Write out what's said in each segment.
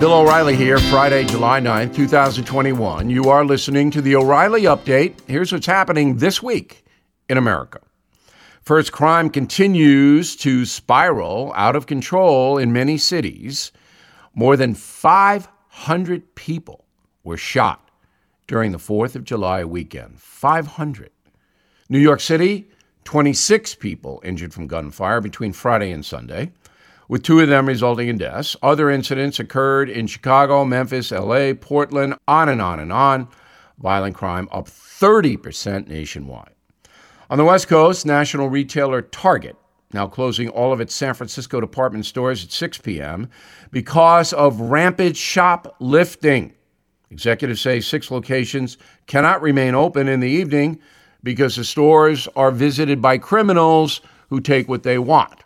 Bill O'Reilly here, Friday, July 9th, 2021. You are listening to the O'Reilly Update. Here's what's happening this week in America. First, crime continues to spiral out of control in many cities. More than 500 people were shot during the 4th of July weekend. 500. New York City, 26 people injured from gunfire between Friday and Sunday with two of them resulting in deaths. Other incidents occurred in Chicago, Memphis, LA, Portland, on and on and on. Violent crime up 30% nationwide. On the West Coast, national retailer Target now closing all of its San Francisco department stores at 6 p.m. because of rampant shoplifting. Executives say six locations cannot remain open in the evening because the stores are visited by criminals who take what they want.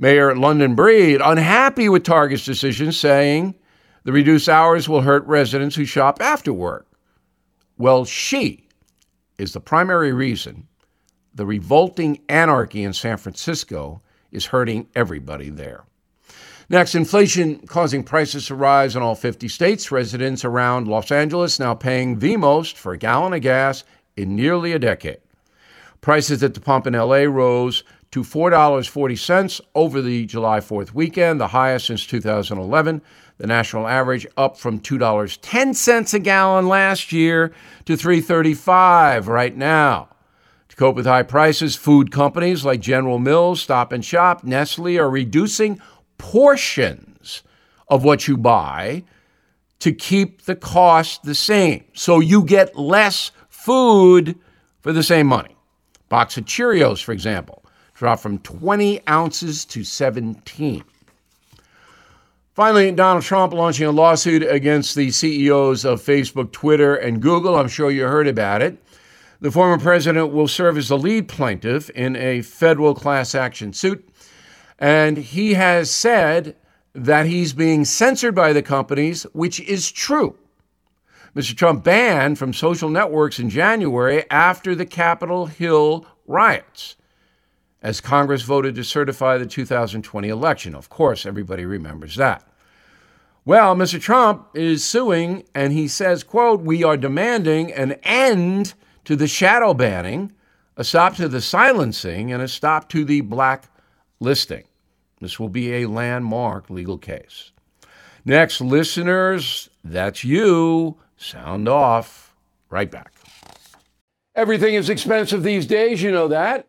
Mayor London Breed unhappy with Target's decision, saying the reduced hours will hurt residents who shop after work. Well, she is the primary reason the revolting anarchy in San Francisco is hurting everybody there. Next, inflation causing prices to rise in all 50 states. Residents around Los Angeles now paying the most for a gallon of gas in nearly a decade. Prices at the pump in LA rose to $4.40 over the July 4th weekend, the highest since 2011. The national average up from $2.10 a gallon last year to $3.35 right now. To cope with high prices, food companies like General Mills, Stop and Shop, Nestle are reducing portions of what you buy to keep the cost the same. So you get less food for the same money. Box of Cheerios, for example, dropped from 20 ounces to 17. Finally, Donald Trump launching a lawsuit against the CEOs of Facebook, Twitter, and Google. I'm sure you heard about it. The former president will serve as the lead plaintiff in a federal class action suit. And he has said that he's being censored by the companies, which is true. Mr. Trump banned from social networks in January after the Capitol Hill riots as Congress voted to certify the 2020 election. Of course, everybody remembers that. Well, Mr. Trump is suing and he says, quote, "We are demanding an end to the shadow banning, a stop to the silencing and a stop to the black listing." This will be a landmark legal case. Next, listeners, that's you. Sound off. Right back. Everything is expensive these days, you know that.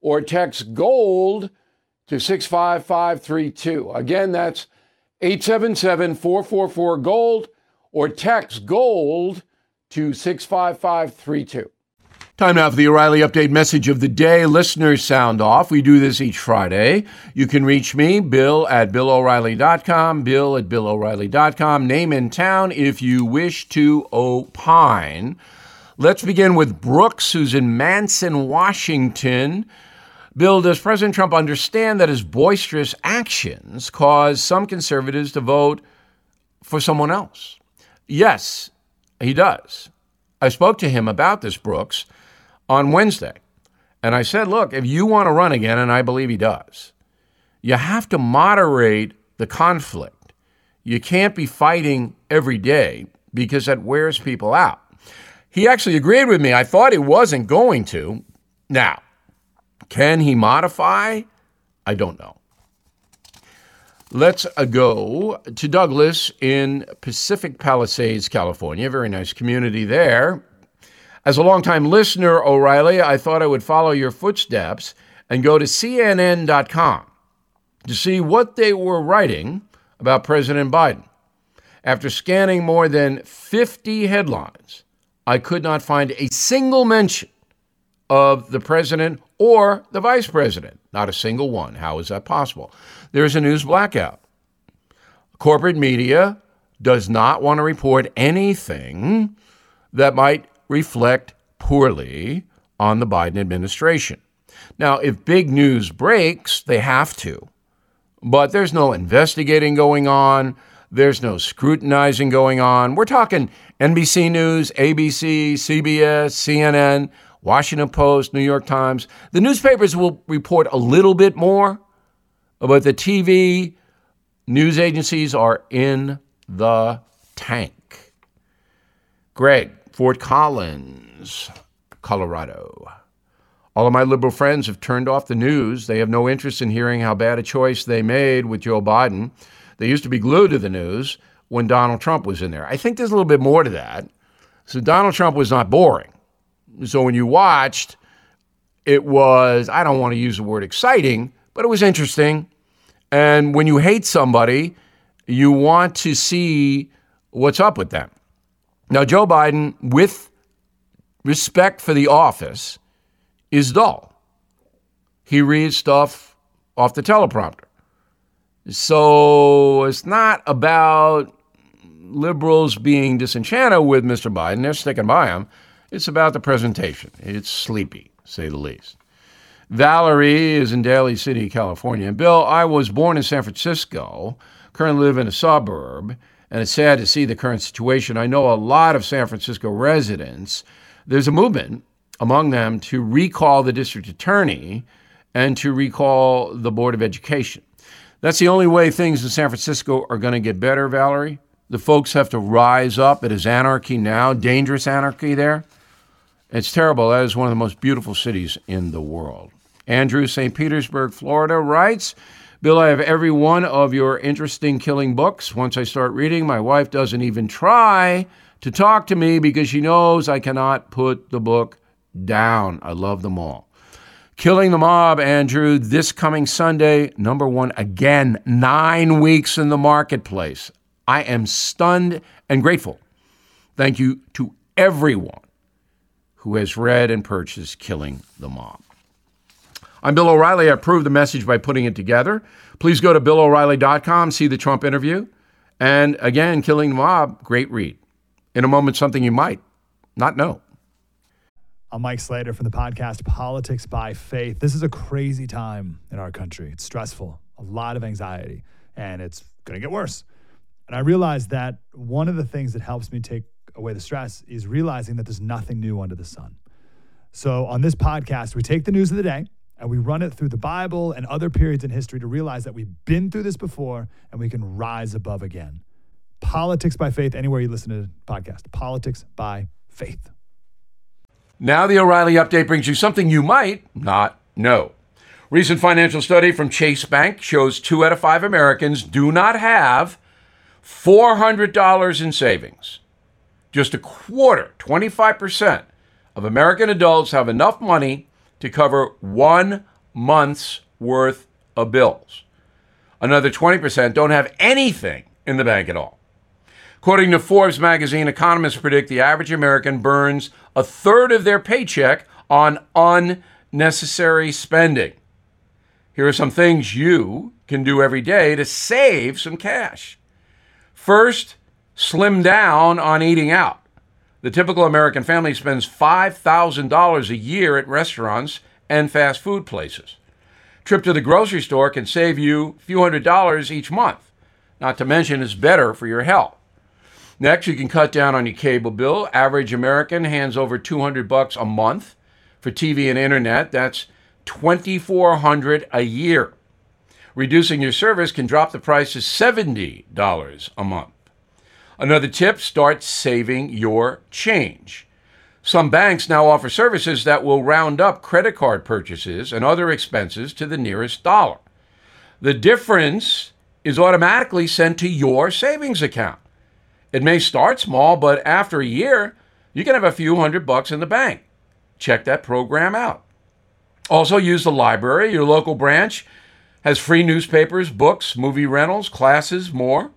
or text GOLD to 65532. Again, that's 877 444 GOLD or text GOLD to 65532. Time now for the O'Reilly Update message of the day. Listeners sound off. We do this each Friday. You can reach me, Bill at BillO'Reilly.com, Bill at BillO'Reilly.com. Name in town if you wish to opine. Let's begin with Brooks, who's in Manson, Washington. Bill, does President Trump understand that his boisterous actions cause some conservatives to vote for someone else? Yes, he does. I spoke to him about this, Brooks, on Wednesday. And I said, look, if you want to run again, and I believe he does, you have to moderate the conflict. You can't be fighting every day because that wears people out. He actually agreed with me. I thought he wasn't going to. Now, can he modify? I don't know. Let's uh, go to Douglas in Pacific Palisades, California. Very nice community there. As a longtime listener, O'Reilly, I thought I would follow your footsteps and go to CNN.com to see what they were writing about President Biden. After scanning more than 50 headlines, I could not find a single mention of the president or the vice president. Not a single one. How is that possible? There's a news blackout. Corporate media does not want to report anything that might reflect poorly on the Biden administration. Now, if big news breaks, they have to. But there's no investigating going on. There's no scrutinizing going on. We're talking NBC News, ABC, CBS, CNN, Washington Post, New York Times. The newspapers will report a little bit more, but the TV news agencies are in the tank. Greg, Fort Collins, Colorado. All of my liberal friends have turned off the news. They have no interest in hearing how bad a choice they made with Joe Biden. They used to be glued to the news when Donald Trump was in there. I think there's a little bit more to that. So Donald Trump was not boring. So when you watched, it was, I don't want to use the word exciting, but it was interesting. And when you hate somebody, you want to see what's up with them. Now, Joe Biden, with respect for the office, is dull. He reads stuff off the teleprompter. So it's not about liberals being disenchanted with Mr. Biden. They're sticking by him. It's about the presentation. It's sleepy, say the least. Valerie is in Daly City, California. Bill, I was born in San Francisco, currently live in a suburb, and it's sad to see the current situation. I know a lot of San Francisco residents. There's a movement among them to recall the district attorney and to recall the Board of Education. That's the only way things in San Francisco are going to get better, Valerie. The folks have to rise up. It is anarchy now, dangerous anarchy there. It's terrible. That is one of the most beautiful cities in the world. Andrew, St. Petersburg, Florida, writes Bill, I have every one of your interesting killing books. Once I start reading, my wife doesn't even try to talk to me because she knows I cannot put the book down. I love them all. Killing the Mob, Andrew, this coming Sunday, number one again, nine weeks in the marketplace. I am stunned and grateful. Thank you to everyone who has read and purchased Killing the Mob. I'm Bill O'Reilly. I approve the message by putting it together. Please go to BillO'Reilly.com, see the Trump interview. And again, Killing the Mob, great read. In a moment, something you might not know. I'm Mike Slater from the podcast Politics by Faith. This is a crazy time in our country. It's stressful, a lot of anxiety, and it's going to get worse. And I realized that one of the things that helps me take away the stress is realizing that there's nothing new under the sun. So on this podcast, we take the news of the day and we run it through the Bible and other periods in history to realize that we've been through this before and we can rise above again. Politics by faith, anywhere you listen to the podcast. Politics by faith. Now, the O'Reilly update brings you something you might not know. Recent financial study from Chase Bank shows two out of five Americans do not have $400 in savings. Just a quarter, 25% of American adults have enough money to cover one month's worth of bills. Another 20% don't have anything in the bank at all. According to Forbes magazine, economists predict the average American burns a third of their paycheck on unnecessary spending. Here are some things you can do every day to save some cash. First, slim down on eating out. The typical American family spends $5,000 a year at restaurants and fast food places. Trip to the grocery store can save you a few hundred dollars each month. Not to mention, it's better for your health. Next, you can cut down on your cable bill. Average American hands over 200 bucks a month for TV and internet. That's 2400 a year. Reducing your service can drop the price to $70 a month. Another tip start saving your change. Some banks now offer services that will round up credit card purchases and other expenses to the nearest dollar. The difference is automatically sent to your savings account. It may start small, but after a year, you can have a few hundred bucks in the bank. Check that program out. Also, use the library. Your local branch has free newspapers, books, movie rentals, classes, more.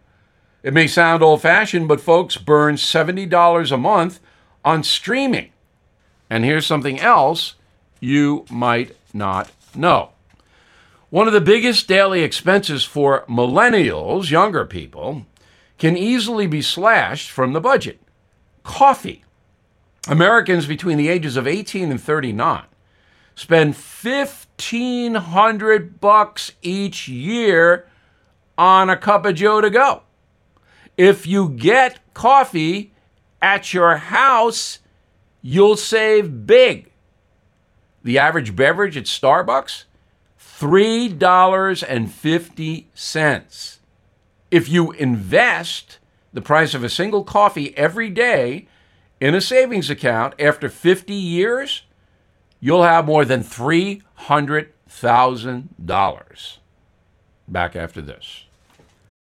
It may sound old fashioned, but folks burn $70 a month on streaming. And here's something else you might not know. One of the biggest daily expenses for millennials, younger people, can easily be slashed from the budget coffee. Americans between the ages of 18 and 39 spend 1500 bucks each year on a cup of joe to go. If you get coffee at your house, you'll save big. The average beverage at Starbucks, $3.50. If you invest the price of a single coffee every day in a savings account after 50 years, you'll have more than $300,000. Back after this.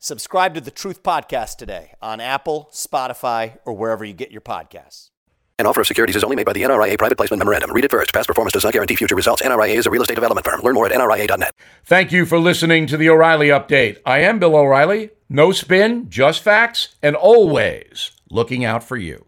Subscribe to the Truth Podcast today on Apple, Spotify, or wherever you get your podcasts. An offer of securities is only made by the NRIA Private Placement Memorandum. Read it first. Past performance does not guarantee future results. NRIA is a real estate development firm. Learn more at NRIA.net. Thank you for listening to the O'Reilly Update. I am Bill O'Reilly. No spin, just facts, and always looking out for you.